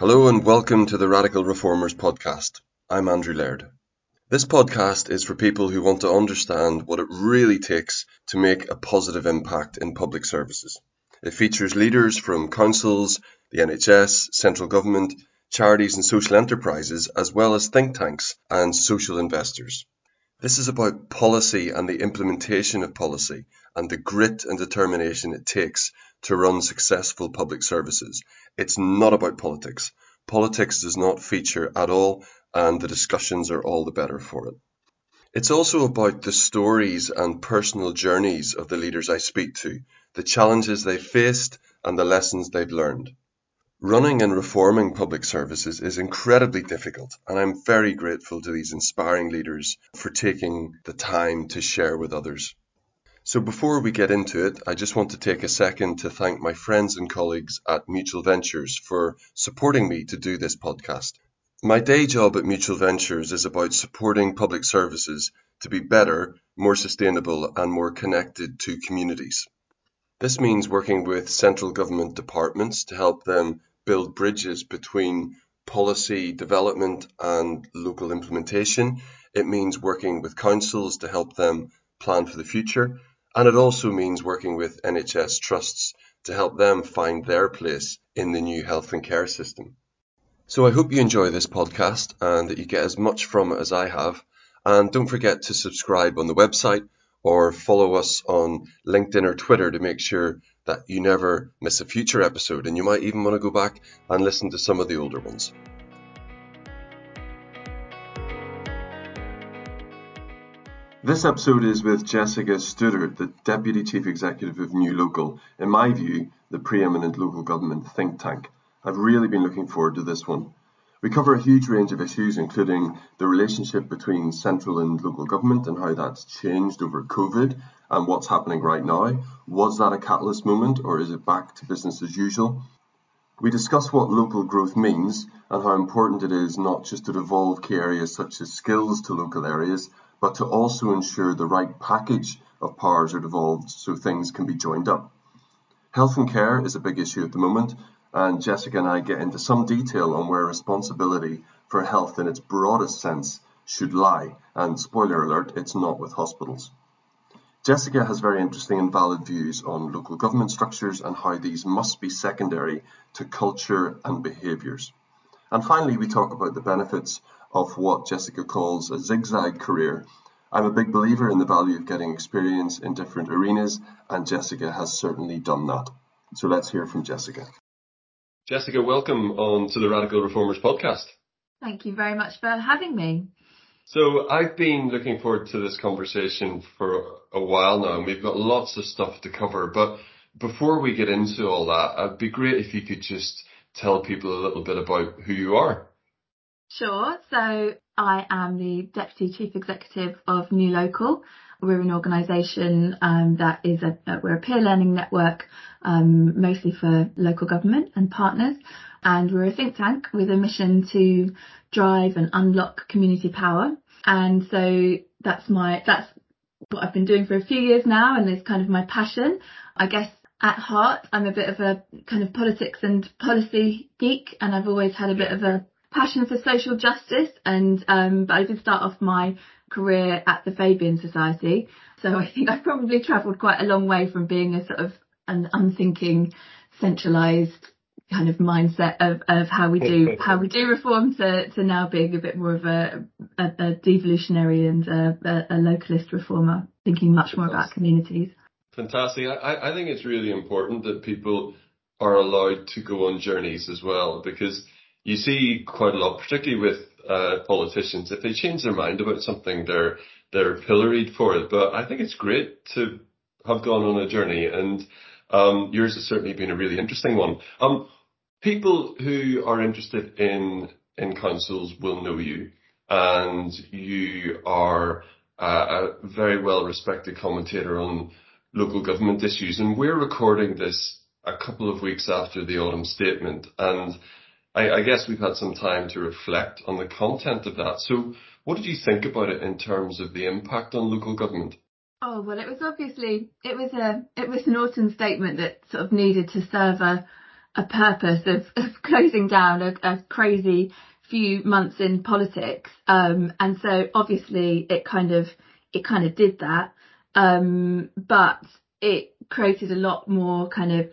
Hello and welcome to the Radical Reformers podcast. I'm Andrew Laird. This podcast is for people who want to understand what it really takes to make a positive impact in public services. It features leaders from councils, the NHS, central government, charities and social enterprises, as well as think tanks and social investors. This is about policy and the implementation of policy and the grit and determination it takes to run successful public services. It's not about politics. Politics does not feature at all, and the discussions are all the better for it. It's also about the stories and personal journeys of the leaders I speak to, the challenges they faced, and the lessons they've learned. Running and reforming public services is incredibly difficult, and I'm very grateful to these inspiring leaders for taking the time to share with others. So, before we get into it, I just want to take a second to thank my friends and colleagues at Mutual Ventures for supporting me to do this podcast. My day job at Mutual Ventures is about supporting public services to be better, more sustainable, and more connected to communities. This means working with central government departments to help them build bridges between policy development and local implementation. It means working with councils to help them plan for the future. And it also means working with NHS trusts to help them find their place in the new health and care system. So I hope you enjoy this podcast and that you get as much from it as I have. And don't forget to subscribe on the website or follow us on LinkedIn or Twitter to make sure that you never miss a future episode. And you might even want to go back and listen to some of the older ones. This episode is with Jessica Studdert, the Deputy Chief Executive of New Local, in my view, the preeminent local government think tank. I've really been looking forward to this one. We cover a huge range of issues, including the relationship between central and local government and how that's changed over COVID and what's happening right now. Was that a catalyst moment or is it back to business as usual? We discuss what local growth means and how important it is not just to devolve key areas such as skills to local areas, but to also ensure the right package of powers are devolved so things can be joined up. Health and care is a big issue at the moment, and Jessica and I get into some detail on where responsibility for health in its broadest sense should lie, and spoiler alert, it's not with hospitals. Jessica has very interesting and valid views on local government structures and how these must be secondary to culture and behaviours. And finally, we talk about the benefits of what Jessica calls a zigzag career. I'm a big believer in the value of getting experience in different arenas, and Jessica has certainly done that. So let's hear from Jessica. Jessica, welcome on to the Radical Reformers podcast. Thank you very much for having me. So I've been looking forward to this conversation for a while now, and we've got lots of stuff to cover. But before we get into all that, it'd be great if you could just tell people a little bit about who you are. Sure. So I am the Deputy Chief Executive of New Local. We're an organisation um, that is a, we're a peer learning network, um, mostly for local government and partners. And we're a think tank with a mission to drive and unlock community power. And so that's my, that's what I've been doing for a few years now and it's kind of my passion. I guess at heart, I'm a bit of a kind of politics and policy geek and I've always had a bit of a passion for social justice and um, but I did start off my career at the Fabian Society. So I think I've probably travelled quite a long way from being a sort of an unthinking, centralised kind of mindset of, of how we do how we do reform to, to now being a bit more of a, a, a devolutionary and a, a, a localist reformer, thinking much more about communities. Fantastic. I, I think it's really important that people are allowed to go on journeys as well because you see quite a lot, particularly with uh, politicians, if they change their mind about something, they're they're pilloried for it. But I think it's great to have gone on a journey, and um, yours has certainly been a really interesting one. Um, people who are interested in in councils will know you, and you are uh, a very well respected commentator on local government issues. And we're recording this a couple of weeks after the autumn statement, and I, guess we've had some time to reflect on the content of that. So what did you think about it in terms of the impact on local government? Oh well, it was obviously it was a it was an autumn statement that sort of needed to serve a a purpose of, of closing down a, a crazy few months in politics. Um, and so obviously it kind of it kind of did that. Um, but it created a lot more kind of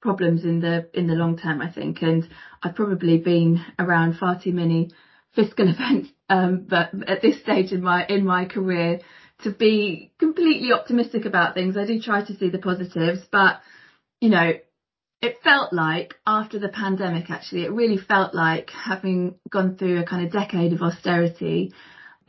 problems in the in the long term, I think. And I've probably been around far too many fiscal events, um, but at this stage in my in my career, to be completely optimistic about things, I do try to see the positives. But you know, it felt like after the pandemic, actually, it really felt like having gone through a kind of decade of austerity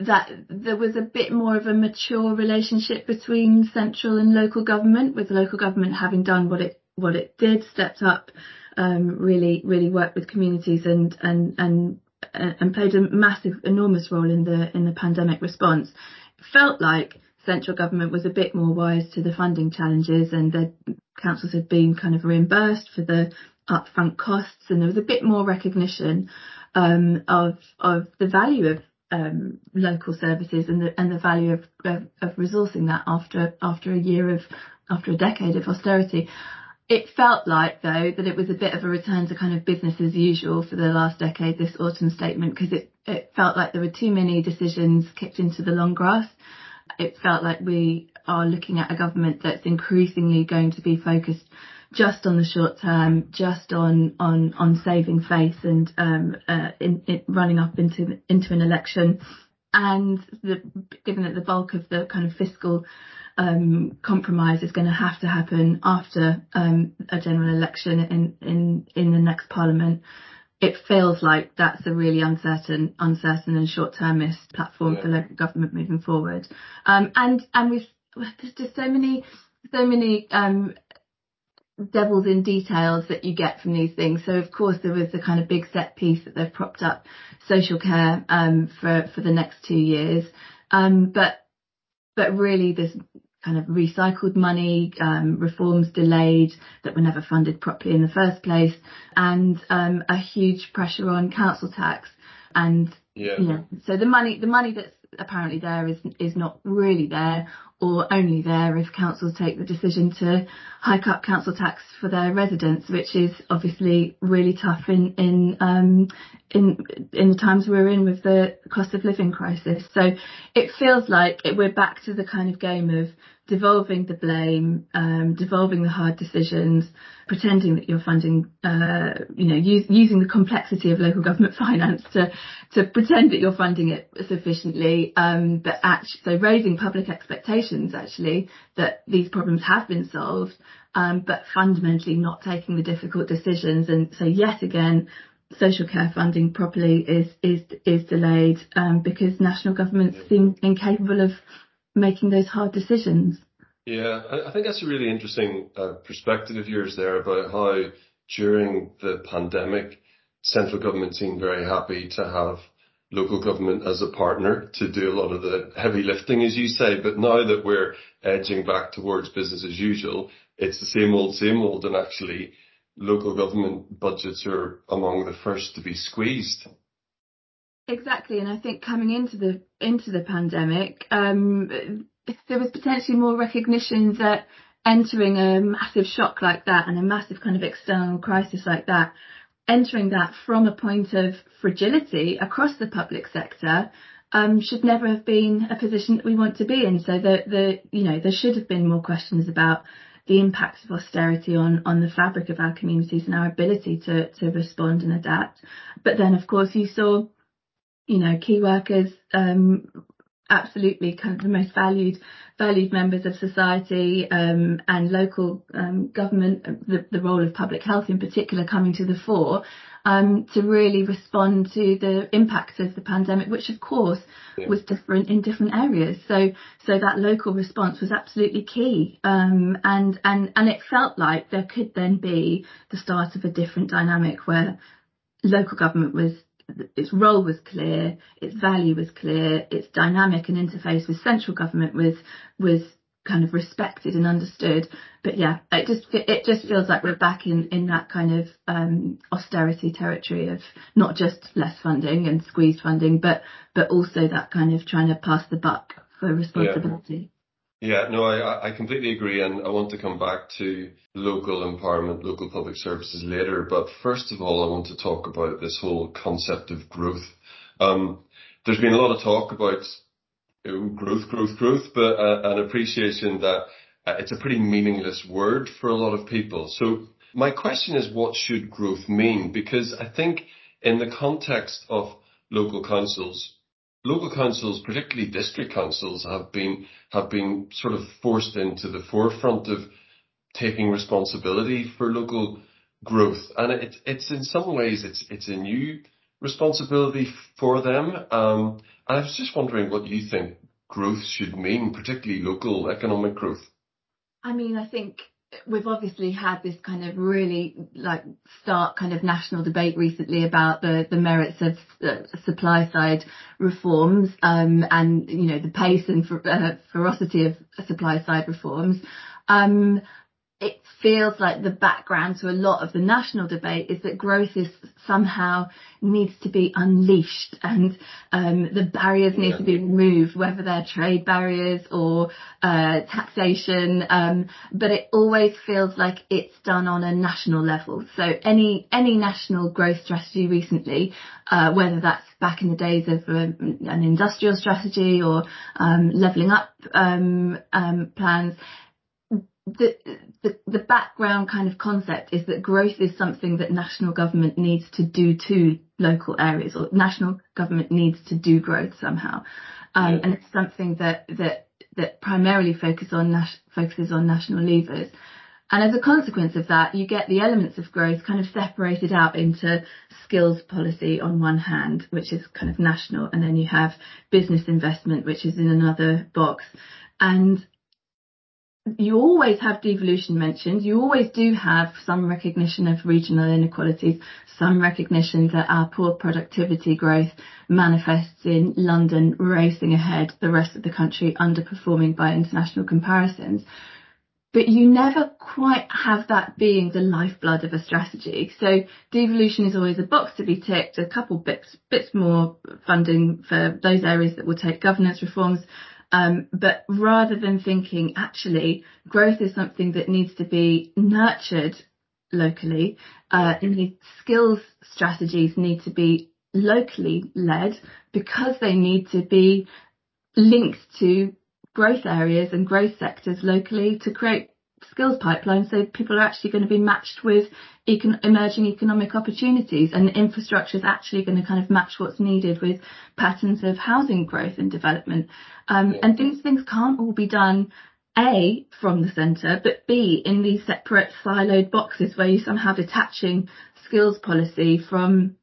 that there was a bit more of a mature relationship between central and local government, with local government having done what it what it did, stepped up, um, really really worked with communities and and and and played a massive, enormous role in the in the pandemic response. It felt like central government was a bit more wise to the funding challenges, and the councils had been kind of reimbursed for the upfront costs, and there was a bit more recognition um, of of the value of um, local services and the and the value of, of, of resourcing that after after a year of after a decade of austerity. It felt like though that it was a bit of a return to kind of business as usual for the last decade. This autumn statement because it it felt like there were too many decisions kicked into the long grass. It felt like we are looking at a government that's increasingly going to be focused just on the short term, just on on on saving face and um, uh, in, in running up into into an election, and the, given that the bulk of the kind of fiscal um, compromise is going to have to happen after um, a general election in in in the next parliament. It feels like that's a really uncertain, uncertain and short-termist platform yeah. for local government moving forward. Um, and and we've there's just so many so many um, devils in details that you get from these things. So of course there was the kind of big set piece that they've propped up social care um, for for the next two years, um, but but really there's kind of recycled money, um, reforms delayed that were never funded properly in the first place, and um, a huge pressure on council tax. And yeah. know, so the money the money that's apparently there is is not really there or only there if councils take the decision to hike up council tax for their residents, which is obviously really tough in in um, in in the times we're in with the cost of living crisis. So it feels like it, we're back to the kind of game of devolving the blame, um, devolving the hard decisions, pretending that you're funding, uh, you know, use, using the complexity of local government finance to to pretend that you're funding it sufficiently, um, but actually, so raising public expectations actually that these problems have been solved, um, but fundamentally not taking the difficult decisions, and so yet again. Social care funding properly is is is delayed um, because national governments seem incapable of making those hard decisions. Yeah, I think that's a really interesting uh, perspective of yours there about how during the pandemic, central government seemed very happy to have local government as a partner to do a lot of the heavy lifting, as you say. But now that we're edging back towards business as usual, it's the same old, same old, and actually local government budgets are among the first to be squeezed. Exactly, and I think coming into the into the pandemic, um, there was potentially more recognition that entering a massive shock like that and a massive kind of external crisis like that, entering that from a point of fragility across the public sector, um, should never have been a position that we want to be in. So the the you know there should have been more questions about the impacts of austerity on on the fabric of our communities and our ability to to respond and adapt. But then of course you saw you know, key workers, um, absolutely kind of the most valued valued members of society um, and local um, government, the, the, role of public health in particular coming to the fore um, to really respond to the impacts of the pandemic, which of course yeah. was different in different areas. So so that local response was absolutely key, um, and and and it felt like there could then be the start of a different dynamic where local government was its role was clear, its value was clear, its dynamic and interface with central government was was kind of respected and understood. But yeah, it just it just feels like we're back in in that kind of um, austerity territory of not just less funding and squeezed funding, but but also that kind of trying to pass the buck for responsibility. Yeah, no, I, I completely agree. And I want to come back to local empowerment, local public services later. But first of all, I want to talk about this whole concept of growth. Um, there's been a lot of talk about growth, growth, growth, but uh, an appreciation that uh, it's a pretty meaningless word for a lot of people. So my question is, what should growth mean? Because I think in the context of local councils, local councils, particularly district councils, have been have been sort of forced into the forefront of taking responsibility for local growth, and it, it's in some ways it's it's a new responsibility for them. Um, I was just wondering what you think growth should mean, particularly local economic growth. I mean, I think we've obviously had this kind of really like stark kind of national debate recently about the the merits of uh, supply side reforms um, and you know the pace and fer- uh, ferocity of supply side reforms. Um, it feels like the background to a lot of the national debate is that growth is somehow needs to be unleashed and um, the barriers yeah. need to be removed, whether they're trade barriers or uh, taxation. Um, but it always feels like it's done on a national level. So any any national growth strategy recently, uh, whether that's back in the days of um, an industrial strategy or um, levelling up um, um, plans, the, the, the background kind of concept is that growth is something that national government needs to do to local areas or national government needs to do growth somehow. Um, yeah. and it's something that, that, that primarily focus on nas- focuses on national levers. And as a consequence of that, you get the elements of growth kind of separated out into skills policy on one hand, which is kind of national, and then you have business investment, which is in another box. And you always have devolution mentioned. You always do have some recognition of regional inequalities, some recognition that our poor productivity growth manifests in London racing ahead, the rest of the country underperforming by international comparisons. But you never quite have that being the lifeblood of a strategy. So devolution is always a box to be ticked, a couple bits, bits more funding for those areas that will take governance reforms, um, but rather than thinking actually growth is something that needs to be nurtured locally, uh, skills strategies need to be locally led because they need to be linked to growth areas and growth sectors locally to create skills pipeline so people are actually going to be matched with econ- emerging economic opportunities and infrastructure is actually going to kind of match what's needed with patterns of housing growth and development. Um, and these things can't all be done a, from the centre, but B, in these separate siloed boxes where you're somehow detaching skills policy from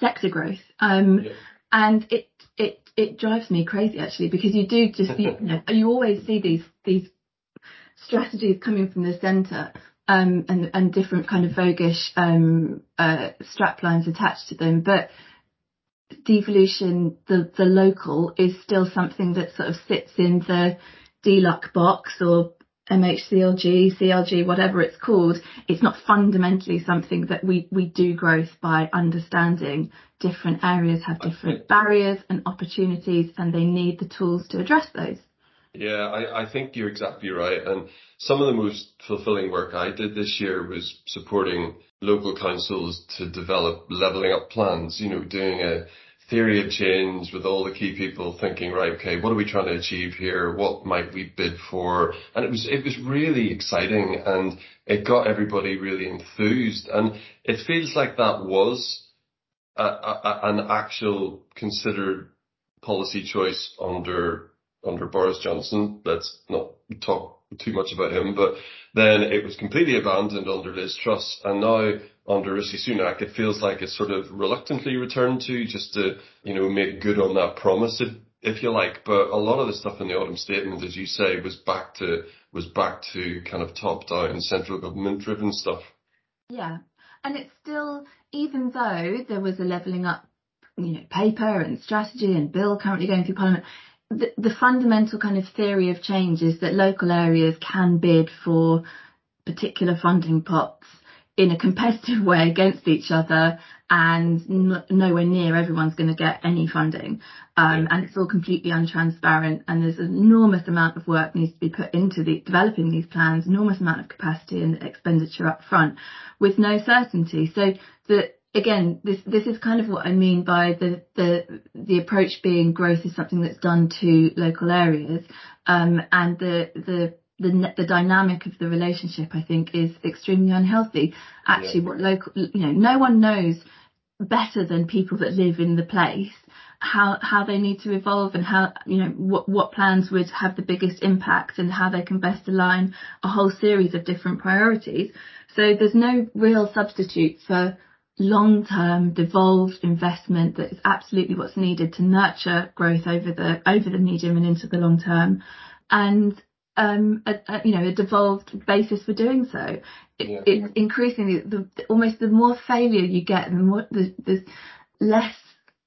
sector growth. Um, yeah. And it, it, it drives me crazy actually because you do just, you, know, you always see these, these strategies coming from the centre um, and, and different kind of voguish um, uh, straplines attached to them. But devolution, the, the local, is still something that sort of sits in the DLUC box or MHCLG, CLG, whatever it's called, it's not fundamentally something that we, we do growth by understanding different areas have different barriers and opportunities and they need the tools to address those. Yeah, I, think you're exactly right. And some of the most fulfilling work I did this year was supporting local councils to develop levelling up plans, you know, doing a theory of change with all the key people thinking, right, okay, what are we trying to achieve here? What might we bid for? And it was, it was really exciting and it got everybody really enthused. And it feels like that was an actual considered policy choice under under Boris Johnson. Let's not talk too much about him. But then it was completely abandoned under Liz Truss, and now under Rishi Sunak, it feels like it's sort of reluctantly returned to just to you know make good on that promise. If, if you like, but a lot of the stuff in the autumn statement, as you say, was back to was back to kind of top down central government driven stuff. Yeah, and it's still even though there was a levelling up you know, paper and strategy and bill currently going through Parliament, the, the fundamental kind of theory of change is that local areas can bid for particular funding pots in a competitive way against each other and n- nowhere near everyone's going to get any funding. Um, and it's all completely untransparent and there's an enormous amount of work needs to be put into the developing these plans, enormous amount of capacity and expenditure up front with no certainty. So the again, this this is kind of what I mean by the the the approach being growth is something that's done to local areas, um, and the the the the dynamic of the relationship I think is extremely unhealthy. Actually, yeah. what local you know, no one knows better than people that live in the place how how they need to evolve and how you know what what plans would have the biggest impact and how they can best align a whole series of different priorities. So there's no real substitute for long-term devolved investment that is absolutely what's needed to nurture growth over the over the medium and into the long term and um, a, a, you know a devolved basis for doing so it, yeah. it's increasingly the, the, almost the more failure you get the more the, the less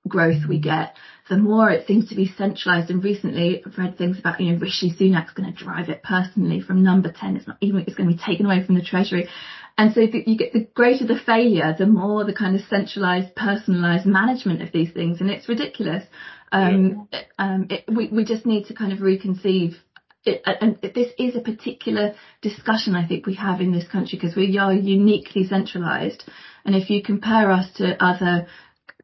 growth we get, the more it seems to be centralised. And recently, I've read things about you know Rishi Sunak's going to drive it personally from number ten. It's not even it's going to be taken away from the treasury. And so you get the greater the failure, the more the kind of centralised, personalised management of these things, and it's ridiculous. Um, yeah. um, it, we we just need to kind of reconceive it, and this is a particular discussion I think we have in this country because we are uniquely centralised. And if you compare us to other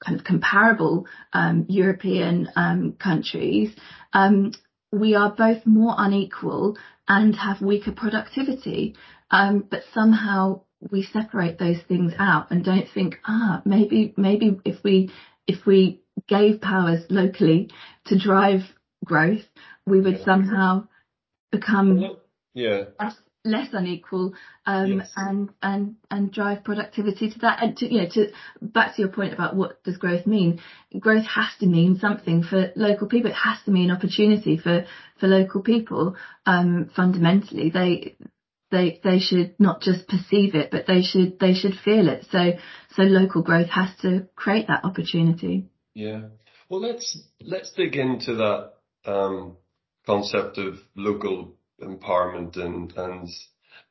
kind of comparable um, European um, countries, um, we are both more unequal and have weaker productivity. Um, but somehow we separate those things out and don't think, ah, maybe maybe if we if we gave powers locally to drive growth, we would yeah. somehow become yeah less unequal um, yes. and and and drive productivity to that and to you know to back to your point about what does growth mean growth has to mean something for local people it has to mean opportunity for for local people um, fundamentally they they they should not just perceive it but they should they should feel it. So so local growth has to create that opportunity. Yeah. Well let's let's dig into that um, concept of local empowerment and, and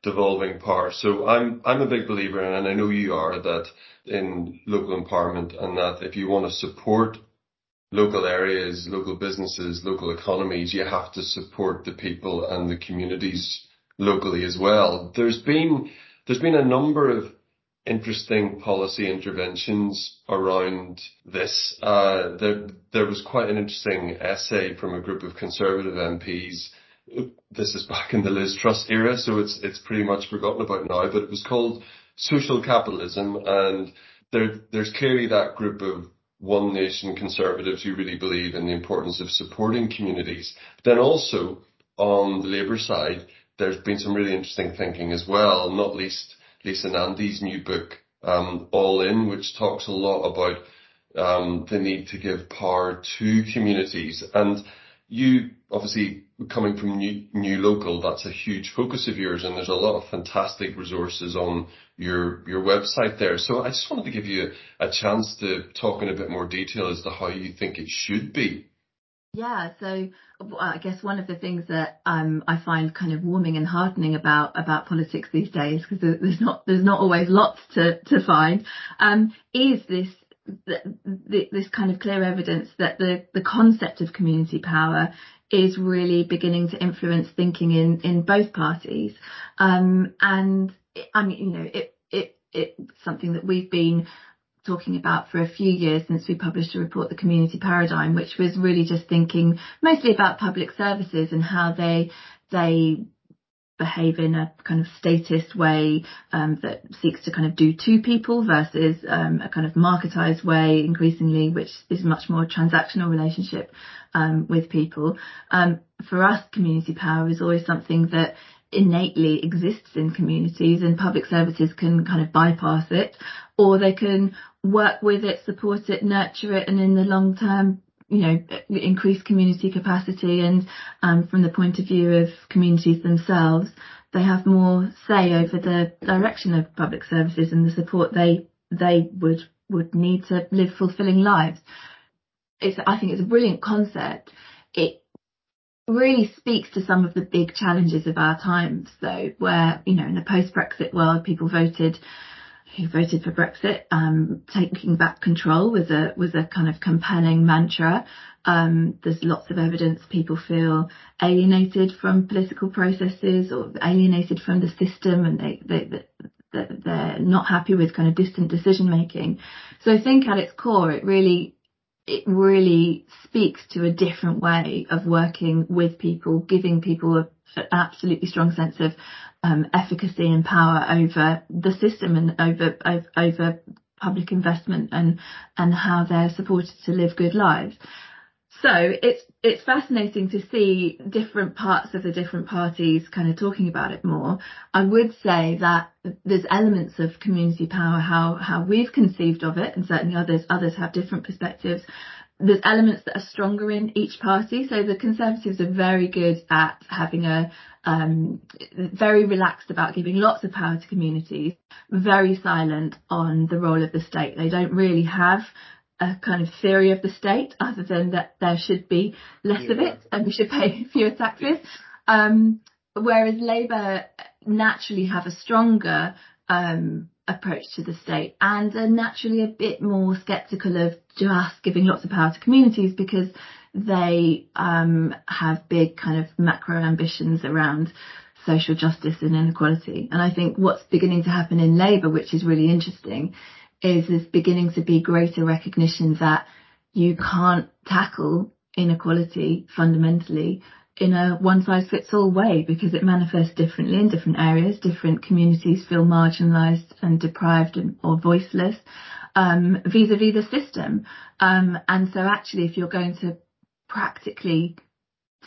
devolving power. So I'm I'm a big believer, and I know you are, that in local empowerment, and that if you want to support local areas, local businesses, local economies, you have to support the people and the communities locally as well. There's been there's been a number of interesting policy interventions around this. Uh, there there was quite an interesting essay from a group of Conservative MPs this is back in the Liz Truss era, so it's it's pretty much forgotten about now. But it was called social capitalism, and there there's clearly that group of one nation conservatives who really believe in the importance of supporting communities. Then also on the Labour side, there's been some really interesting thinking as well, not least Lisa Nandy's new book, um, All In, which talks a lot about um, the need to give power to communities. And you obviously coming from new, new local, that's a huge focus of yours, and there's a lot of fantastic resources on your your website there. So I just wanted to give you a, a chance to talk in a bit more detail as to how you think it should be. Yeah, so I guess one of the things that um, I find kind of warming and heartening about about politics these days, because there's not there's not always lots to to find, um, is this this kind of clear evidence that the, the concept of community power is really beginning to influence thinking in, in both parties. Um, and I mean, you know, it, it, it's something that we've been talking about for a few years since we published a report, The Community Paradigm, which was really just thinking mostly about public services and how they, they behave in a kind of statist way um, that seeks to kind of do to people versus um, a kind of marketized way increasingly, which is much more transactional relationship um, with people. Um, for us, community power is always something that innately exists in communities and public services can kind of bypass it or they can work with it, support it, nurture it and in the long term you know, increase community capacity and um, from the point of view of communities themselves, they have more say over the direction of public services and the support they they would would need to live fulfilling lives. It's I think it's a brilliant concept. It really speaks to some of the big challenges of our times though, where, you know, in a post Brexit world people voted who voted for Brexit, um, taking back control was a was a kind of compelling mantra. Um, there's lots of evidence people feel alienated from political processes or alienated from the system, and they, they, they they're not happy with kind of distant decision making. So I think at its core, it really it really speaks to a different way of working with people, giving people a, an absolutely strong sense of um, efficacy and power over the system and over, over, over public investment and and how they're supported to live good lives. So it's it's fascinating to see different parts of the different parties kind of talking about it more. I would say that there's elements of community power, how how we've conceived of it, and certainly others others have different perspectives. There's elements that are stronger in each party. So the Conservatives are very good at having a um, very relaxed about giving lots of power to communities, very silent on the role of the state. They don't really have a kind of theory of the state other than that there should be less yeah. of it and we should pay fewer taxes. Um, whereas Labour naturally have a stronger um, approach to the state and are naturally a bit more sceptical of just giving lots of power to communities because they um, have big kind of macro ambitions around social justice and inequality. And I think what's beginning to happen in Labour, which is really interesting, is there's beginning to be greater recognition that you can't tackle inequality fundamentally in a one size fits all way because it manifests differently in different areas. Different communities feel marginalised and deprived and, or voiceless um, vis-a-vis the system. Um, and so actually if you're going to practically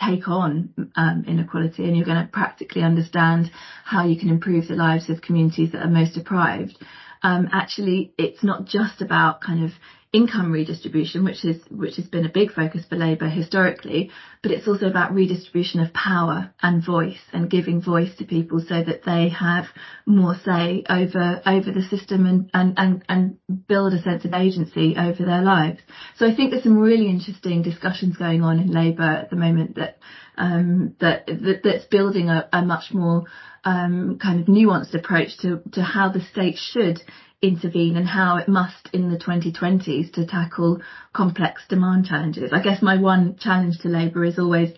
take on um, inequality and you're going to practically understand how you can improve the lives of communities that are most deprived, um, actually it's not just about kind of income redistribution, which is which has been a big focus for Labour historically, but it's also about redistribution of power and voice and giving voice to people so that they have more say over over the system and and and, and build a sense of agency over their lives. So I think there's some really interesting discussions going on in Labour at the moment that um, that, that that's building a, a much more um, kind of nuanced approach to, to how the state should intervene and how it must in the 2020s to tackle complex demand challenges. I guess my one challenge to Labour is always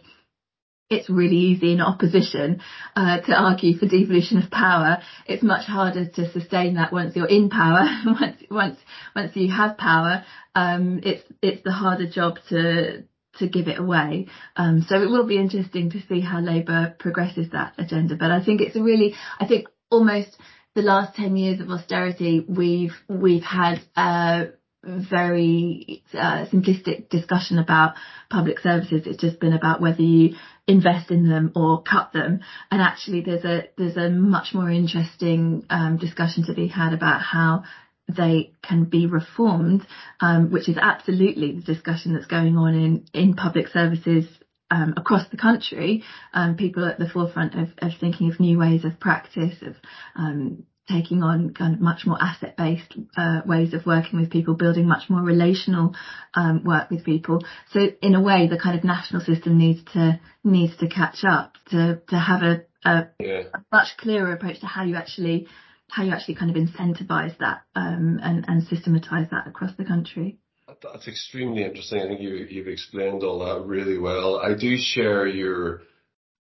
it's really easy in opposition uh, to argue for devolution of power. It's much harder to sustain that once you're in power. once once once you have power, um, it's it's the harder job to to give it away. Um, so it will be interesting to see how Labour progresses that agenda. But I think it's a really, I think almost the last 10 years of austerity, we've, we've had a very uh, simplistic discussion about public services. It's just been about whether you invest in them or cut them. And actually there's a, there's a much more interesting um, discussion to be had about how they can be reformed, um, which is absolutely the discussion that's going on in, in public services um, across the country, um, people at the forefront of, of, thinking of new ways of practice, of um, taking on kind of much more asset-based uh, ways of working with people, building much more relational um, work with people. So in a way, the kind of national system needs to needs to catch up to to have a, a, yeah. a much clearer approach to how you actually how you actually kind of incentivize that um, and, and systematize that across the country. That's extremely interesting. I think you, you've explained all that really well. I do share your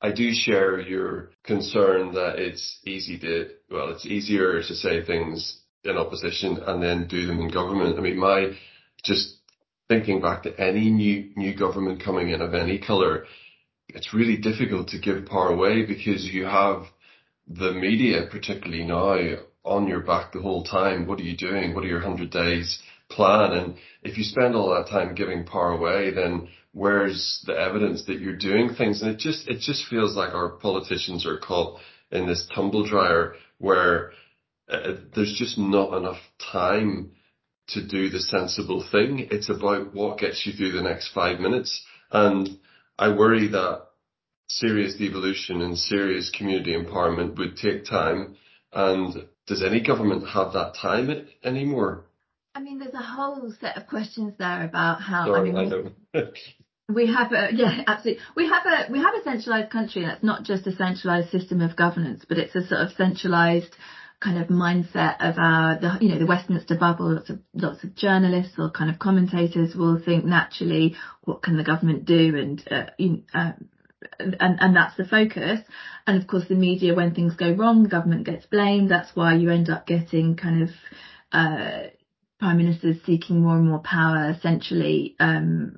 I do share your concern that it's easy to, well, it's easier to say things in opposition and then do them in government. I mean, my, just thinking back to any new, new government coming in of any colour, it's really difficult to give power away because you have the media, particularly now, on your back the whole time. What are you doing? What are your hundred days plan? And if you spend all that time giving power away, then where's the evidence that you're doing things? And it just, it just feels like our politicians are caught in this tumble dryer where uh, there's just not enough time to do the sensible thing. It's about what gets you through the next five minutes. And I worry that serious devolution and serious community empowerment would take time. And does any government have that time anymore? I mean, there's a whole set of questions there about how. Sorry, I mean, I we have a yeah, absolutely. We have a we have a centralised country, and it's not just a centralised system of governance, but it's a sort of centralised kind of mindset of our, the, you know, the Westminster bubble. Lots of lots of journalists or kind of commentators will think naturally, what can the government do, and uh, you, uh, and, and that's the focus. And of course, the media, when things go wrong, the government gets blamed. That's why you end up getting kind of uh, prime ministers seeking more and more power, essentially um,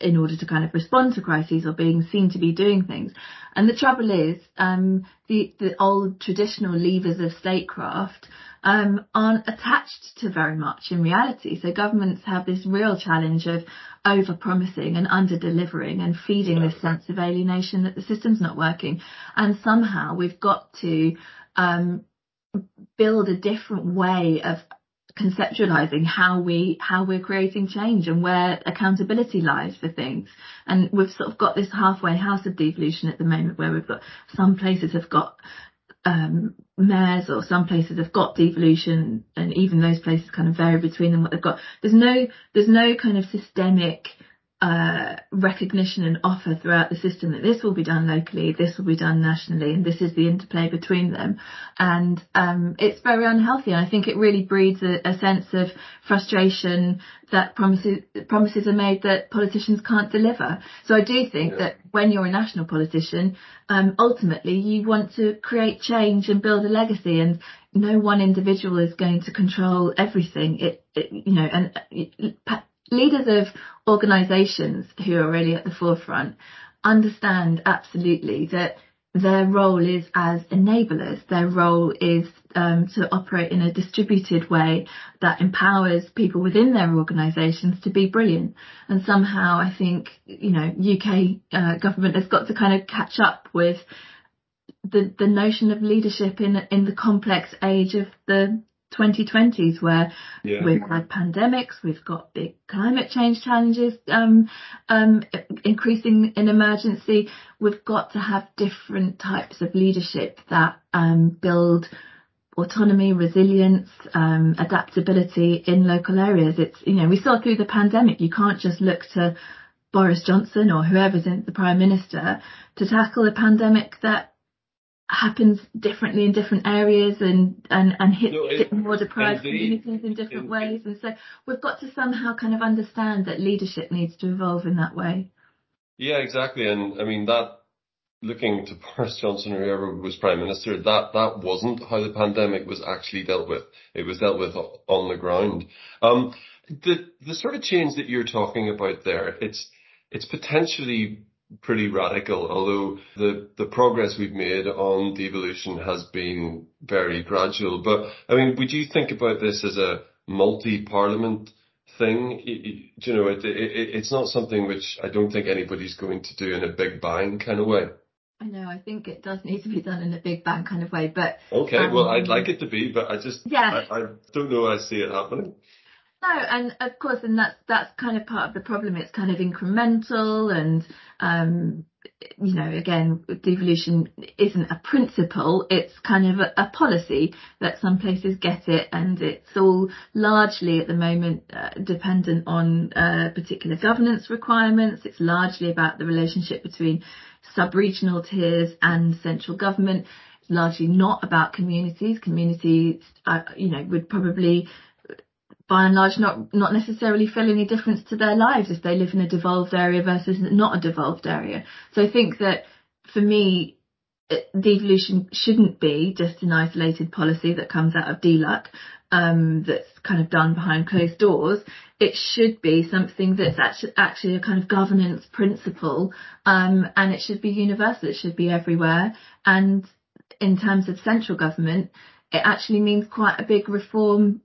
in order to kind of respond to crises or being seen to be doing things. And the trouble is, um, the, the old traditional levers of statecraft um, aren't attached to very much in reality. So governments have this real challenge of over promising and under delivering and feeding this sense of alienation that the system's not working. And somehow we've got to um, build a different way of conceptualizing how we how we're creating change and where accountability lies for things. And we've sort of got this halfway house of devolution at the moment where we've got some places have got um, mayors or some places have got devolution and even those places kind of vary between them. What they've got there's no there's no kind of systemic uh, recognition and offer throughout the system that this will be done locally, this will be done nationally, and this is the interplay between them. And um, it's very unhealthy. And I think it really breeds a, a sense of frustration that promises promises are made that politicians can't deliver. So I do think yeah. that when you're a national politician, um, ultimately you want to create change and build a legacy, and no one individual is going to control everything. It, it you know, and leaders of organisations who are really at the forefront understand absolutely that their role is as enablers. Their role is um, to operate in a distributed way that empowers people within their organisations to be brilliant. And somehow, I think you know, UK uh, government has got to kind of catch up with the the notion of leadership in in the complex age of the 2020s where yeah. we've had pandemics, we've got big climate change challenges um, um, increasing in emergency. We've got to have different types of leadership that um, build autonomy, resilience, um, adaptability in local areas. It's you know we saw through the pandemic. You can't just look to Boris Johnson or whoever's in the prime minister to tackle a pandemic that happens differently in different areas and and and hit, no, it, more deprived indeed, communities in different indeed. ways. and so we've got to somehow kind of understand that leadership needs to evolve in that way. Yeah exactly. And i mean that looking to Boris Johnson or whoever was prime minister that that wasn't how the pandemic was actually dealt with. It was dealt with on the ground. Um the the sort of change that you're talking about there it's it's potentially pretty radical, although the, the progress we've made on devolution has been very gradual. But I mean, would you think about this as a multi-parliament thing? You know, it, it, it's not something which I don't think anybody's going to do in a big bang kind of way. I know. I think it does need to be done in a big bang kind of way, but okay. Um, well, I'd like it to be, but I just yeah. I, I don't know. I see it happening. No, and of course, and that's that's kind of part of the problem. It's kind of incremental, and um, you know, again, devolution isn't a principle; it's kind of a, a, policy that some places get it, and it's all largely at the moment uh, dependent on uh, particular governance requirements. It's largely about the relationship between sub-regional tiers and central government. It's largely not about communities. Communities, uh, you know, would probably by and large not not necessarily feel any difference to their lives if they live in a devolved area versus not a devolved area. So I think that for me, devolution shouldn't be just an isolated policy that comes out of DLUC um, that's kind of done behind closed doors. It should be something that's actually, actually a kind of governance principle, um, and it should be universal. It should be everywhere. And in terms of central government, it actually means quite a big reform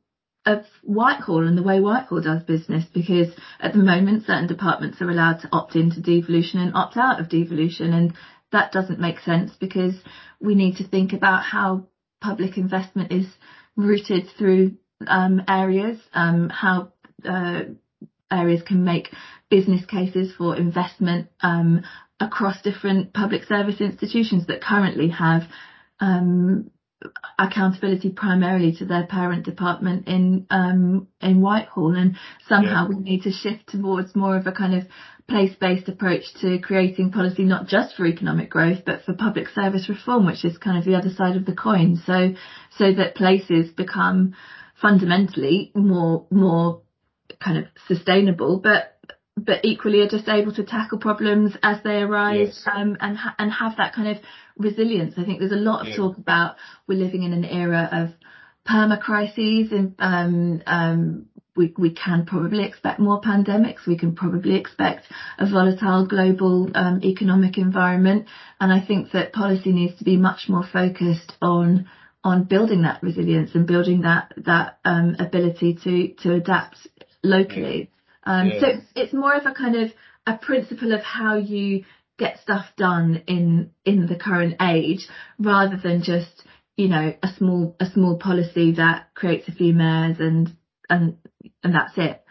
of Whitehall and the way Whitehall does business because at the moment certain departments are allowed to opt into devolution and opt out of devolution and that doesn't make sense because we need to think about how public investment is routed through um, areas, um, how uh, areas can make business cases for investment um, across different public service institutions that currently have um, accountability primarily to their parent department in um, in Whitehall, and somehow yeah. we need to shift towards more of a kind of place-based approach to creating policy, not just for economic growth, but for public service reform, which is kind of the other side of the coin. So, so that places become fundamentally more more kind of sustainable, but but equally are just able to tackle problems as they arise yes. um, and ha- and have that kind of resilience. I think there's a lot of yeah. talk about we're living in an era of perma crises and um, um, we, we can probably expect more pandemics. We can probably expect a volatile global um, economic environment. And I think that policy needs to be much more focused on on building that resilience and building that that um, ability to to adapt locally. Um, yeah. So it's more of a kind of a principle of how you get stuff done in in the current age, rather than just you know a small a small policy that creates a few mayors and and and that's it.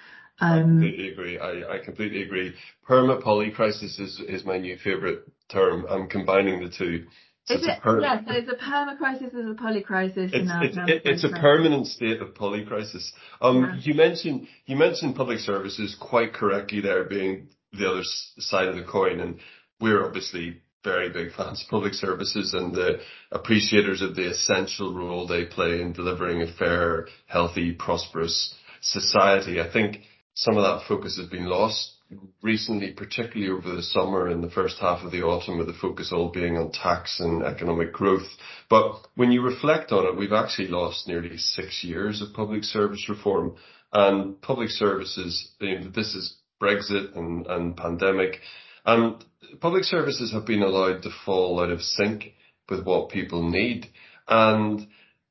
Um, I completely agree. I, I completely agree. Perma polycrisis is is my new favourite term. I'm combining the two. So is it? Per- yeah. So it's a perma crisis, is a polycrisis. It's, it's, it, it's a permanent state of polycrisis. Um, yeah. you mentioned you mentioned public services quite correctly there being the other side of the coin, and we're obviously very big fans of public services and the appreciators of the essential role they play in delivering a fair, healthy, prosperous society. I think some of that focus has been lost recently, particularly over the summer and the first half of the autumn, with the focus all being on tax and economic growth. But when you reflect on it, we've actually lost nearly six years of public service reform. And public services, this is Brexit and, and pandemic. And public services have been allowed to fall out of sync with what people need. And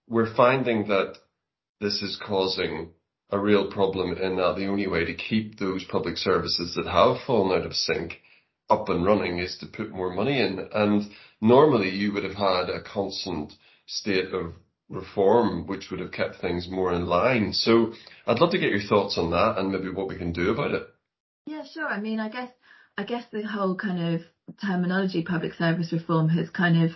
we're finding that this is causing a real problem in that the only way to keep those public services that have fallen out of sync up and running is to put more money in. And normally you would have had a constant state of reform which would have kept things more in line. So I'd love to get your thoughts on that and maybe what we can do about it. Yeah, sure. I mean, I guess I guess the whole kind of terminology public service reform has kind of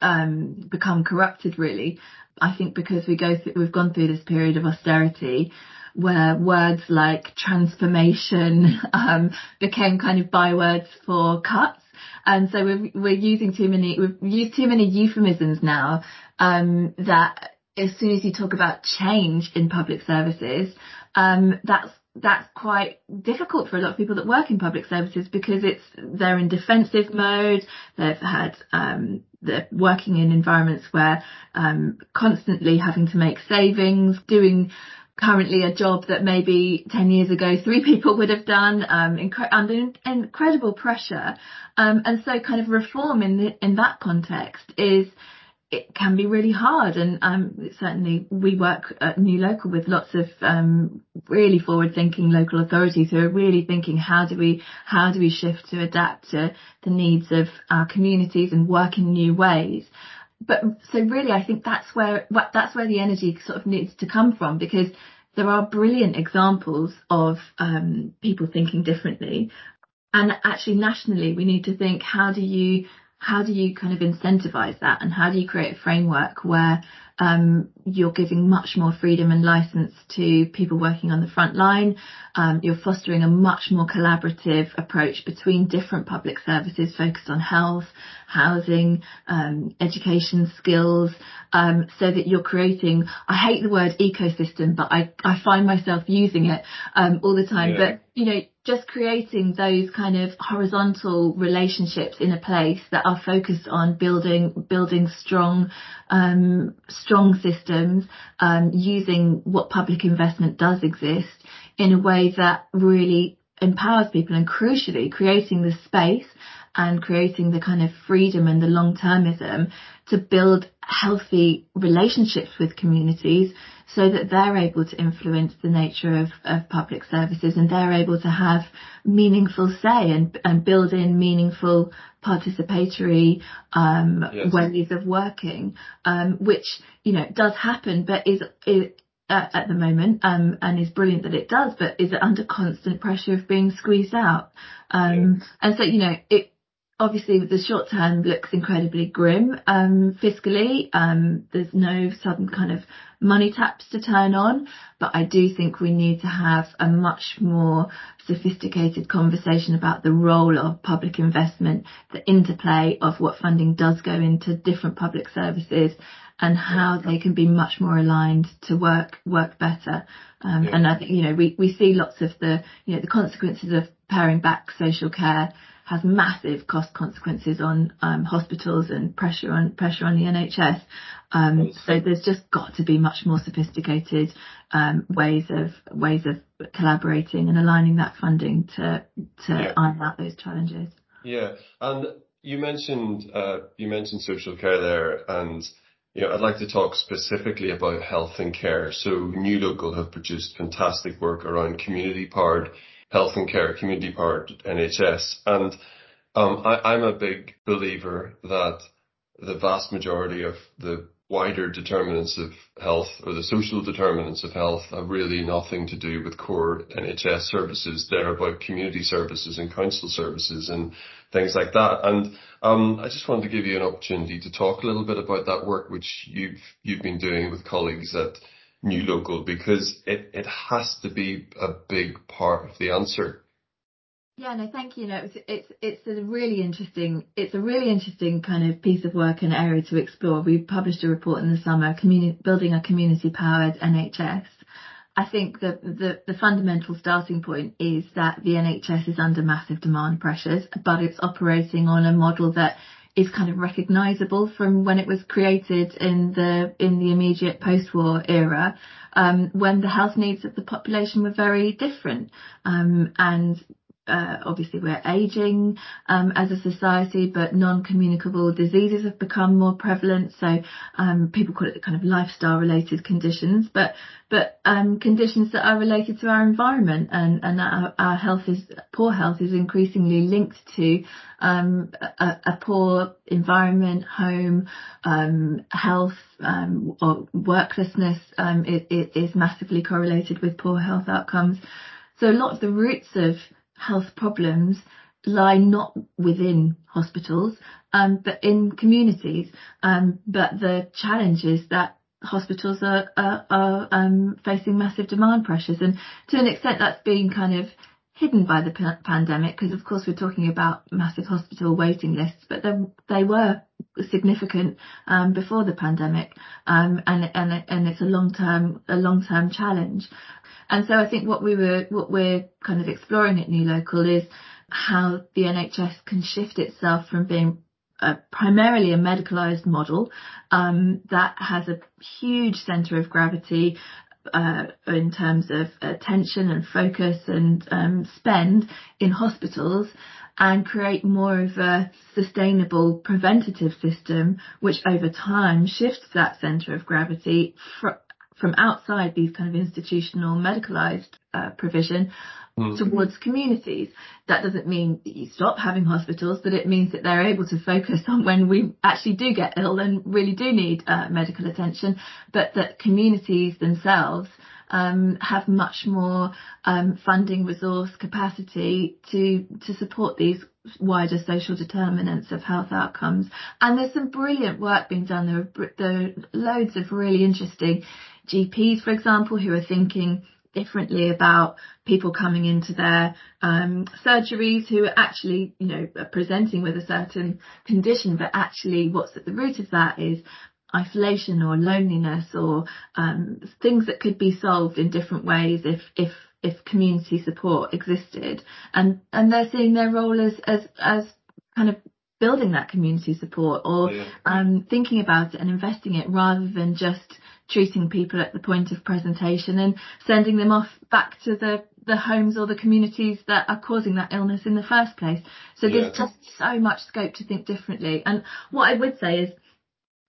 um, become corrupted really. I think because we go through, we've gone through this period of austerity where words like transformation um, became kind of bywords for cuts. And so we're, we're using too many, we've used too many euphemisms now um, that as soon as you talk about change in public services, um, that's that's quite difficult for a lot of people that work in public services because it's they're in defensive mode. They've had um, they're working in environments where um, constantly having to make savings, doing currently a job that maybe 10 years ago three people would have done um, incre- under incredible pressure um, and so kind of reform in the, in that context is it can be really hard and um, certainly we work at New Local with lots of um, really forward thinking local authorities who are really thinking how do we how do we shift to adapt to the needs of our communities and work in new ways? But so really I think that's where that's where the energy sort of needs to come from because there are brilliant examples of um, people thinking differently. And actually nationally we need to think how do you how do you kind of incentivize that and how do you create a framework where um, you're giving much more freedom and license to people working on the front line. Um, you're fostering a much more collaborative approach between different public services focused on health, housing, um, education, skills, um, so that you're creating, I hate the word ecosystem, but I, I find myself using it um, all the time. Yeah. But, you know, just creating those kind of horizontal relationships in a place that are focused on building building strong um, strong systems um, using what public investment does exist in a way that really empowers people and crucially creating the space and creating the kind of freedom and the long termism to build healthy relationships with communities so that they're able to influence the nature of, of public services and they're able to have meaningful say and, and build in meaningful participatory um, yes. ways of working, um, which you know does happen, but is, is uh, at the moment, um, and is brilliant that it does, but is under constant pressure of being squeezed out. Um, yeah. And so you know it obviously the short term looks incredibly grim um, fiscally. Um, there's no sudden kind of money taps to turn on, but I do think we need to have a much more sophisticated conversation about the role of public investment, the interplay of what funding does go into different public services and how they can be much more aligned to work work better. Um, yeah. And I think you know we we see lots of the you know the consequences of paring back social care has massive cost consequences on um, hospitals and pressure on pressure on the NHS. Um, so there's just got to be much more sophisticated um, ways of ways of collaborating and aligning that funding to to yeah. iron out those challenges. Yeah, and you mentioned uh, you mentioned social care there, and you know I'd like to talk specifically about health and care. So New Local have produced fantastic work around community powered health and care, community powered NHS. And um, I, I'm a big believer that the vast majority of the wider determinants of health or the social determinants of health have really nothing to do with core NHS services. They're about community services and council services and things like that. And um, I just wanted to give you an opportunity to talk a little bit about that work which you've you've been doing with colleagues at New Local because it, it has to be a big part of the answer. Yeah, no, thank you. No, it's it's it's a really interesting it's a really interesting kind of piece of work and area to explore. We published a report in the summer, community building a community powered NHS. I think the, the the fundamental starting point is that the NHS is under massive demand pressures, but it's operating on a model that is kind of recognisable from when it was created in the in the immediate post-war era, um, when the health needs of the population were very different, um, and uh, obviously we're aging um, as a society, but non-communicable diseases have become more prevalent. So um, people call it kind of lifestyle-related conditions, but but um, conditions that are related to our environment and and our, our health is poor health is increasingly linked to um, a, a, poor environment, home, um, health, um, or worklessness um, it, it is massively correlated with poor health outcomes. So a lot of the roots of health problems lie not within hospitals, um, but in communities. Um, but the challenge is that hospitals are, are, are um, facing massive demand pressures, and to an extent, that's been kind of hidden by the pandemic because, of course, we're talking about massive hospital waiting lists, but they were significant um, before the pandemic, um, and and and it's a long term a long term challenge. And so I think what we were, what we're kind of exploring at New Local is how the NHS can shift itself from being a, primarily a medicalised model um, that has a huge centre of gravity uh, in terms of attention and focus and um, spend in hospitals and create more of a sustainable preventative system which over time shifts that centre of gravity fr- from outside these kind of institutional medicalised uh, provision mm. towards communities. That doesn't mean that you stop having hospitals, but it means that they're able to focus on when we actually do get ill and really do need uh, medical attention, but that communities themselves um, have much more um, funding resource capacity to to support these wider social determinants of health outcomes. And there's some brilliant work being done. There are, there are loads of really interesting GPs, for example, who are thinking differently about people coming into their um, surgeries who are actually, you know, are presenting with a certain condition, but actually what's at the root of that is isolation or loneliness or um, things that could be solved in different ways if if if community support existed and and they're seeing their role as as as kind of building that community support or yeah. um, thinking about it and investing it rather than just treating people at the point of presentation and sending them off back to the the homes or the communities that are causing that illness in the first place. So yeah. there's just so much scope to think differently. And what I would say is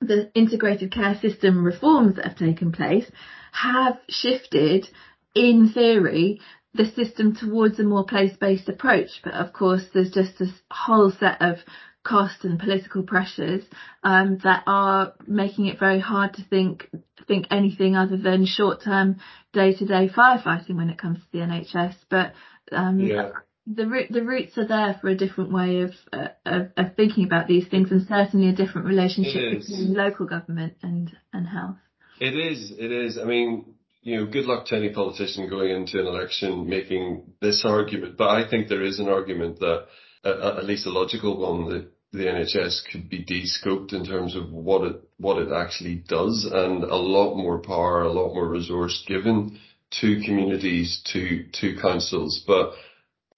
the integrated care system reforms that have taken place have shifted, in theory, the system towards a more place-based approach. But of course, there's just this whole set of cost and political pressures um, that are making it very hard to think think anything other than short term day to day firefighting when it comes to the NHS. But um, yeah. the the roots are there for a different way of, uh, of, of thinking about these things, and certainly a different relationship between local government and and health. It is. It is. I mean, you know, good luck to any politician going into an election making this argument, but I think there is an argument that, at least a logical one, that the NHS could be de-scoped in terms of what it what it actually does, and a lot more power, a lot more resource given to communities, to to councils. But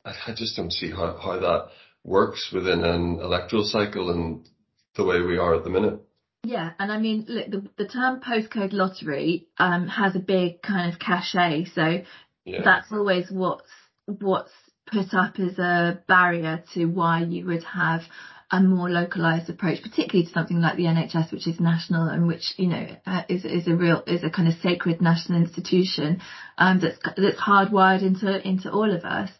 I just don't see how, how that works within an electoral cycle and the way we are at the minute. Yeah, and I mean, look, the, the term postcode lottery um, has a big kind of cachet, so yeah. that's always what's what's put up as a barrier to why you would have a more localized approach, particularly to something like the NHS, which is national and which you know uh, is is a real is a kind of sacred national institution um, that's that's hardwired into into all of us.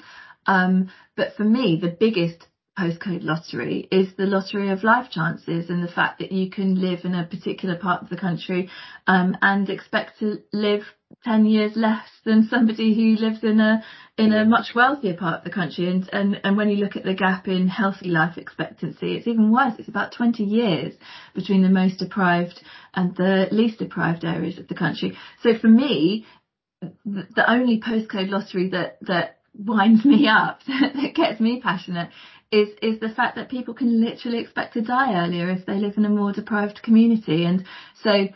Um, but for me, the biggest postcode lottery is the lottery of life chances and the fact that you can live in a particular part of the country um, and expect to live 10 years less than somebody who lives in a in a much wealthier part of the country. And, and and when you look at the gap in healthy life expectancy it's even worse. It's about 20 years between the most deprived and the least deprived areas of the country. So for me the only postcode lottery that that winds me up, that gets me passionate, is is the fact that people can literally expect to die earlier if they live in a more deprived community. And so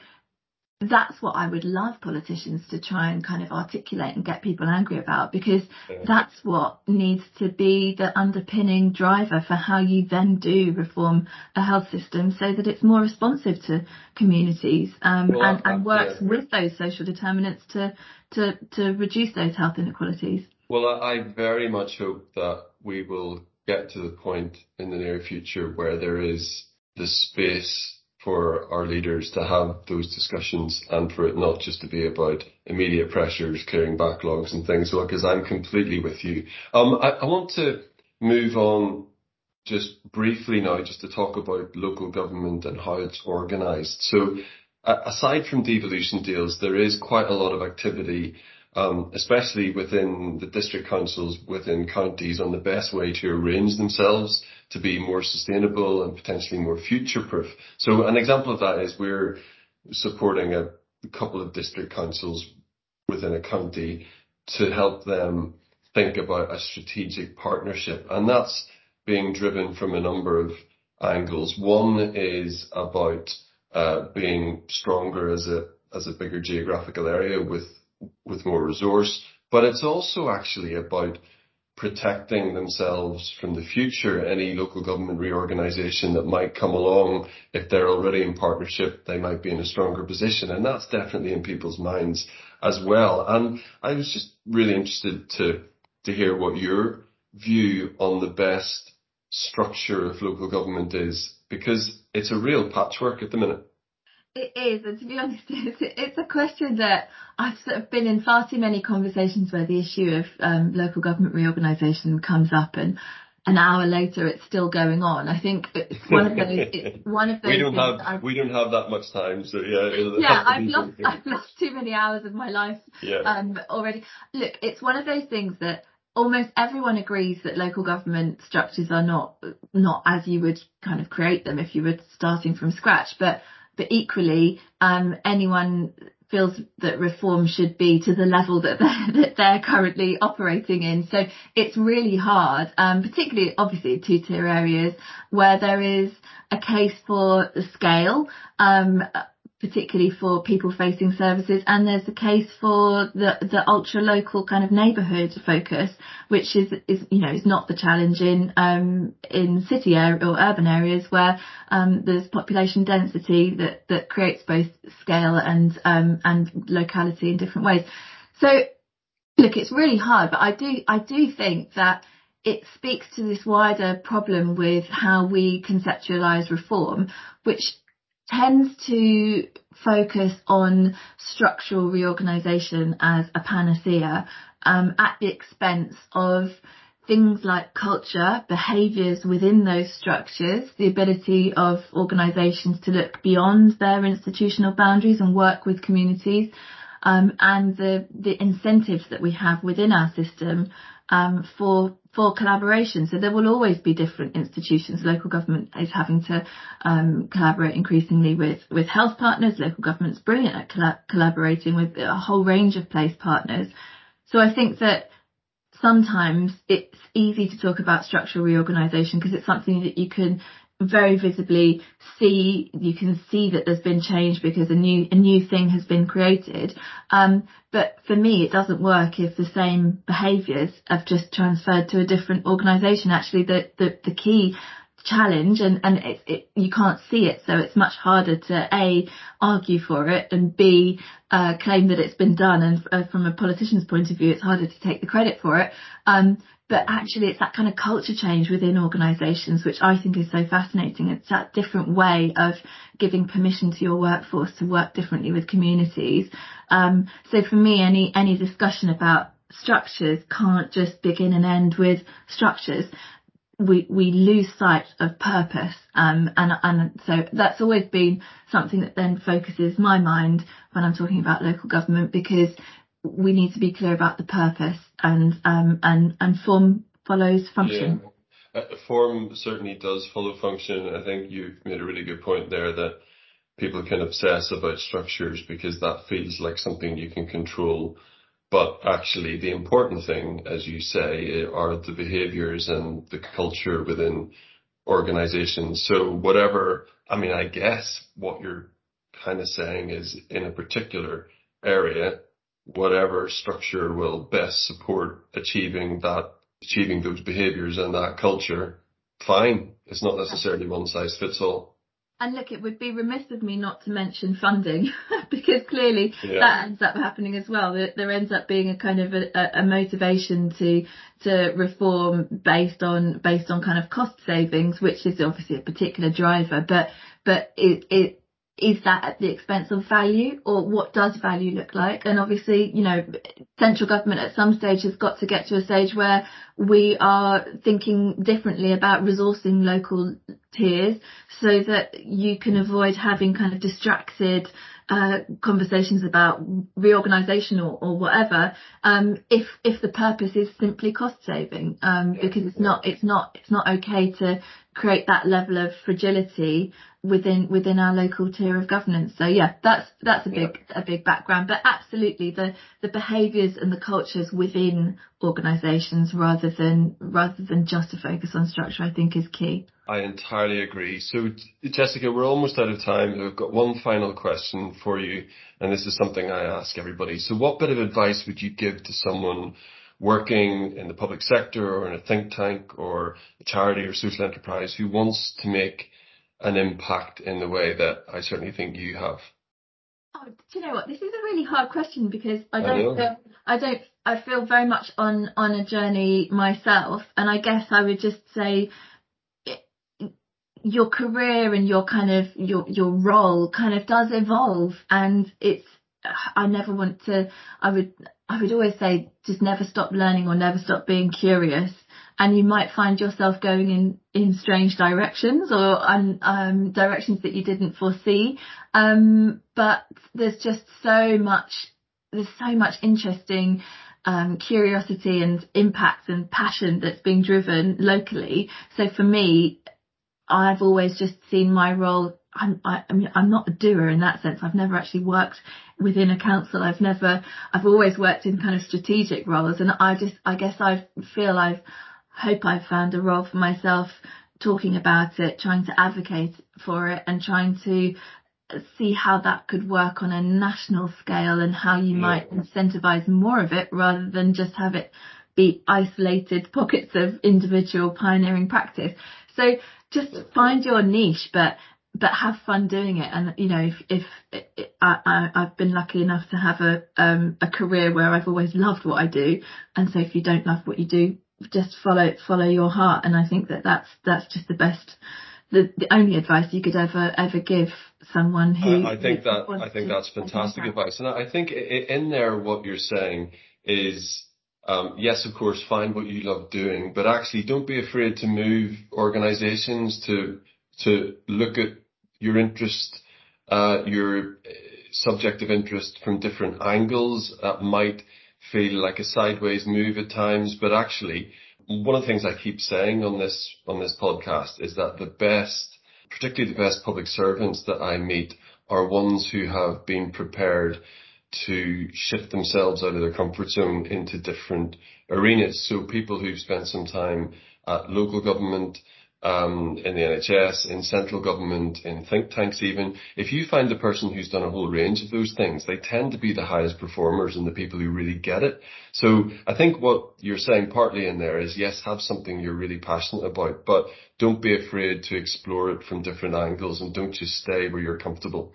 that's what I would love politicians to try and kind of articulate and get people angry about because yeah. that's what needs to be the underpinning driver for how you then do reform a health system so that it's more responsive to communities um, well, and, and, works yeah. with those social determinants to, to, to reduce those health inequalities. Well, I very much hope that we will get to the point in the near future where there is the space for our leaders to have those discussions and for it not just to be about immediate pressures, clearing backlogs and things. So, because I'm completely with you. Um, I, want to move on just briefly now, just to talk about local government and how it's organised. So, aside from devolution deals, there is quite a lot of activity um, especially within the district councils within counties on the best way to arrange themselves to be more sustainable and potentially more future-proof. So An example of that is we're supporting a couple of district councils within a county to help them think about a strategic partnership, and that's being driven from a number of angles. One is about uh, being stronger as a bigger geographical area with with more resource, but it's also actually about protecting themselves from the future, any local government reorganisation that might come along. If they're already in partnership, they might be in a stronger position, and that's definitely in people's minds as well. And I was just really interested to to hear what your view on the best structure of local government is, because it's a real patchwork at the minute. It is, and to be honest, it's, it's a question that I've sort of been in far too many conversations where the issue of um, local government reorganisation comes up, and an hour later it's still going on. I think it's one of those. It's one of those. we don't have I've, we don't have that much time, so yeah. Yeah, I've lost I've lost too many hours of my life yeah. um, already. Look, it's one of those things that almost everyone agrees that local government structures are not not as you would kind of create them if you were starting from scratch, but but equally, um, anyone feels that reform should be to the level that they're, that they're currently operating in. So it's really hard, um, particularly obviously two tier areas where there is a case for scale, um, particularly for people facing services. And there's a case for the the ultra local kind of neighborhood focus which is is you know is not the challenge in um in city area or urban areas where um there's population density that that creates both scale and um and locality in different ways. So look it's really hard but i do i do think that it speaks to this wider problem with how we conceptualize reform which tends to focus on structural reorganisation as a panacea um, at the expense of things like culture, behaviours within those structures, the ability of organisations to look beyond their institutional boundaries and work with communities, um, and the, the incentives that we have within our system um, for for collaboration. So there will always be different institutions. Local government is having to um, collaborate increasingly with with health partners. Local government's brilliant at colla- collaborating with a whole range of place partners. So I think that sometimes it's easy to talk about structural reorganisation because it's something that you can very visibly see you can see that there's been change because a new a new thing has been created. Um, but for me it doesn't work if the same behaviors have just transferred to a different organization. Actually the the, the key challenge and and it, it, you can't see it so it's much harder to a argue for it and b uh, claim that it's been done. And uh, from a politician's point of view it's harder to take the credit for it. Um, but actually it's that kind of culture change within organisations which I think is so fascinating. It's that different way of giving permission to your workforce to work differently with communities. Um, so for me, any any discussion about structures can't just begin and end with structures. We we lose sight of purpose, um, and and so that's always been something that then focuses my mind when I'm talking about local government because we need to be clear about the purpose and um, and and form follows function. Yeah. Uh, form certainly does follow function. I think you've made a really good point there that people can obsess about structures because that feels like something you can control. But actually, the important thing, as you say, are the behaviors and the culture within organizations. So whatever, I mean, I guess what you're kind of saying is in a particular area, whatever structure will best support achieving that, achieving those behaviors and that culture, fine. It's not necessarily one size fits all. And look, it would be remiss of me not to mention funding because clearly yeah. that ends up happening as well. There, there ends up being a kind of a, a, motivation to to reform based on based on kind of cost savings, which is obviously a particular driver. But but it it is that at the expense of value or what does value look like? And obviously, you know, central government at some stage has got to get to a stage where we are thinking differently about resourcing local tiers so that you can avoid having kind of distracted uh, conversations about reorganisation or, or whatever, um, if if the purpose is simply cost saving, um, because it's not it's not it's not okay to create that level of fragility within within our local tier of governance. So yeah, that's that's a big yeah. a big background. But absolutely the the behaviours and the cultures within organisations rather than rather than just a focus on structure I think is key. I entirely agree. So Jessica, we're almost out of time. I've got one final question for you, and this is something I ask everybody. So what bit of advice would you give to someone working in the public sector or in a think tank or a charity or social enterprise who wants to make an impact in the way that I certainly think you have? Oh, do you know what? This is a really hard question because I don't I feel I don't I feel very much on on a journey myself, and I guess I would just say your career and your kind of your your role kind of does evolve, and it's I never want to. I would I would always say just never stop learning or never stop being curious. And you might find yourself going in in strange directions or um, um, directions that you didn't foresee. Um, but there's just so much there's so much interesting um, curiosity and impact and passion that's being driven locally. So for me I've always just seen my role I'm, I, I mean, I'm not a doer in that sense. I've never actually worked within a council. I've never, I've always worked in kind of strategic roles and I just, I guess I feel I've, hope I've found a role for myself talking about it, trying to advocate for it and trying to see how that could work on a national scale and how you yeah. might incentivize more of it rather than just have it be isolated pockets of individual pioneering practice. So just find your niche, but but have fun doing it. And you know, if if, I, I have been lucky enough to have a um a career where I've always loved what I do, and so if you don't love what you do, just follow follow your heart. And I think that that's that's just the best. The, the only advice you could ever ever give someone who I, I think that I think that's fantastic advice, and I think in there what you're saying is yes, of course, find what you love doing, but actually don't be afraid to move organizations to to look at your interest, uh, your uh, subject of interest from different angles. That might feel like a sideways move at times, but actually one of the things I keep saying on this, on this podcast is that the best, particularly the best public servants that I meet are ones who have been prepared shift themselves out of their comfort zone into different arenas. So people who've spent some time at local government, um, in the NHS, in central government, in think tanks even, if you find the person who's done a whole range of those things, they tend to be the highest performers and the people who really get it. So I think what you're saying partly in there is yes, have something you're really passionate about, but don't be afraid to explore it from different angles and don't just stay where you're comfortable.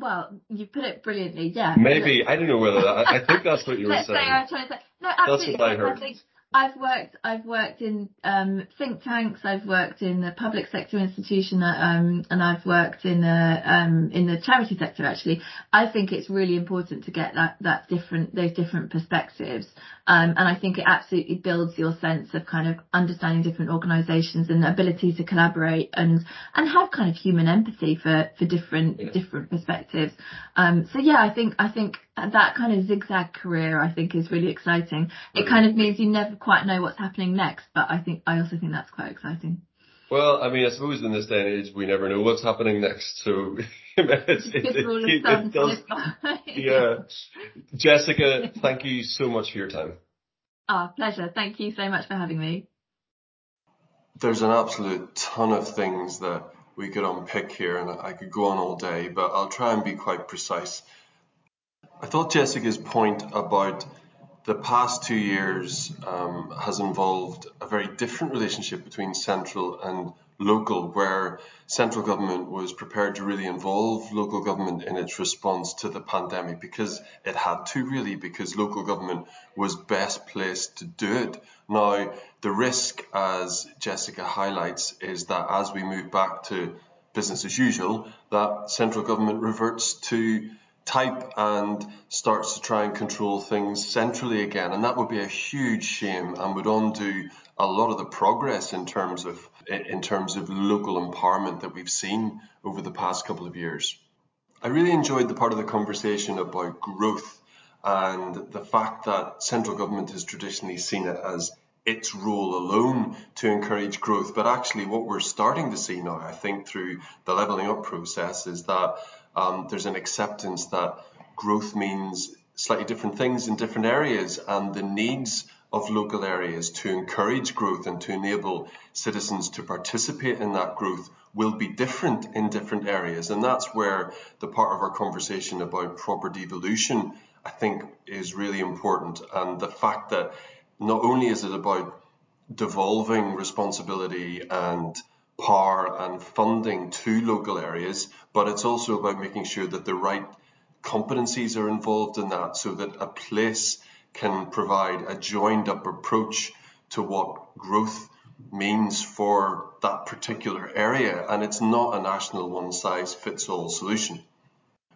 Well, you put it brilliantly, yeah. Maybe, I don't know whether that, I think that's what you were saying. say I'm trying to say, no, absolutely. That's what I heard. I think I've worked I've worked in um, think tanks. I've worked in the public sector institution, um, and I've worked in the um, in the charity sector. Actually, I think it's really important to get that that different those different perspectives, um, and I think it absolutely builds your sense of kind of understanding different organisations and the ability to collaborate and and have kind of human empathy for for different yeah. different perspectives. Um, so yeah, I think I think that kind of zigzag career I think is really exciting. It kind of means you never quite know what's happening next, but I think I also think that's quite exciting. Well, I mean, I suppose in this day and age, we never know what's happening next. So it's, it, it, it, does. yeah. Jessica, thank you so much for your time. Ah, oh, pleasure. Thank you so much for having me. There's an absolute ton of things that we could unpick here, and I could go on all day, but I'll try and be quite precise. I thought Jessica's point about the past two years um, has involved a very different relationship between central and local, where central government was prepared to really involve local government in its response to the pandemic because it had to really, because local government was best placed to do it. Now, the risk, as Jessica highlights, is that as we move back to business as usual, that central government reverts to type and starts to try and control things centrally again. And that would be a huge shame and would undo a lot of the progress in terms of in terms of local empowerment that we've seen over the past couple of years. I really enjoyed the part of the conversation about growth and the fact that central government has traditionally seen it as its role alone to encourage growth. But actually, what we're starting to see now, I think, through the levelling up process, is that um, there's an acceptance that growth means slightly different things in different areas and the needs of local areas to encourage growth and to enable citizens to participate in that growth will be different in different areas. And that's where the part of our conversation about proper devolution, I think, is really important. And the fact that not only is it about devolving responsibility and power and funding to local areas, but it's also about making sure that the right competencies are involved in that so that a place can provide a joined up approach to what growth means for that particular area. And it's not a national one size fits all solution.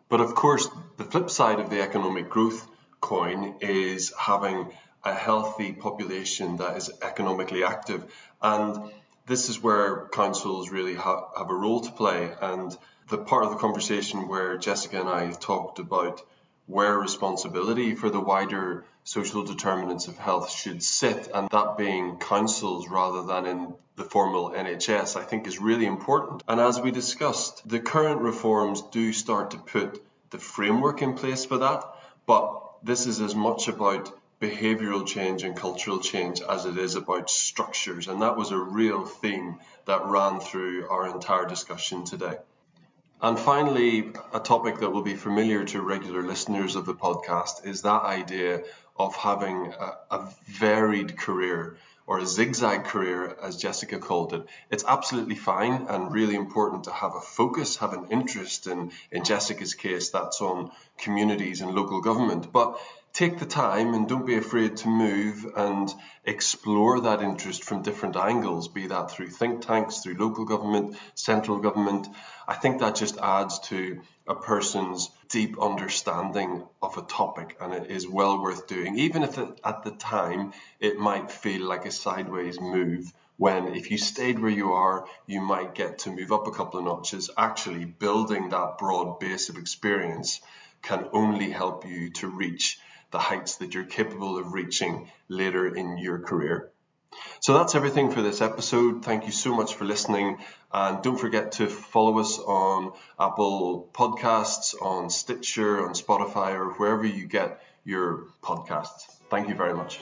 But of course, the flip side of the economic growth coin is having a healthy population that is economically active. And this is where councils really ha- have a role to play. And the part of the conversation where Jessica and I talked about where responsibility for the wider social determinants of health should sit, and that being councils rather than in the formal NHS, I think is really important. And as we discussed, the current reforms do start to put the framework in place for that, but this is as much about behavioral change and cultural change as it is about structures. And that was a real theme that ran through our entire discussion today. And finally, a topic that will be familiar to regular listeners of the podcast is that idea of having a, a varied career or a zigzag career, as Jessica called it. It's absolutely fine and really important to have a focus, have an interest in, in Jessica's case, that's on communities and local government. But take the time and don't be afraid to move and explore that interest from different angles, be that through think tanks, through local government, central government. I think that just adds to a person's deep understanding of a topic and it is well worth doing, even if it, at the time it might feel like a sideways move. When if you stayed where you are, you might get to move up a couple of notches. Actually, building that broad base of experience can only help you to reach the heights that you're capable of reaching later in your career. So that's everything for this episode. Thank you so much for listening. And don't forget to follow us on Apple Podcasts, on Stitcher, on Spotify, or wherever you get your podcasts. Thank you very much.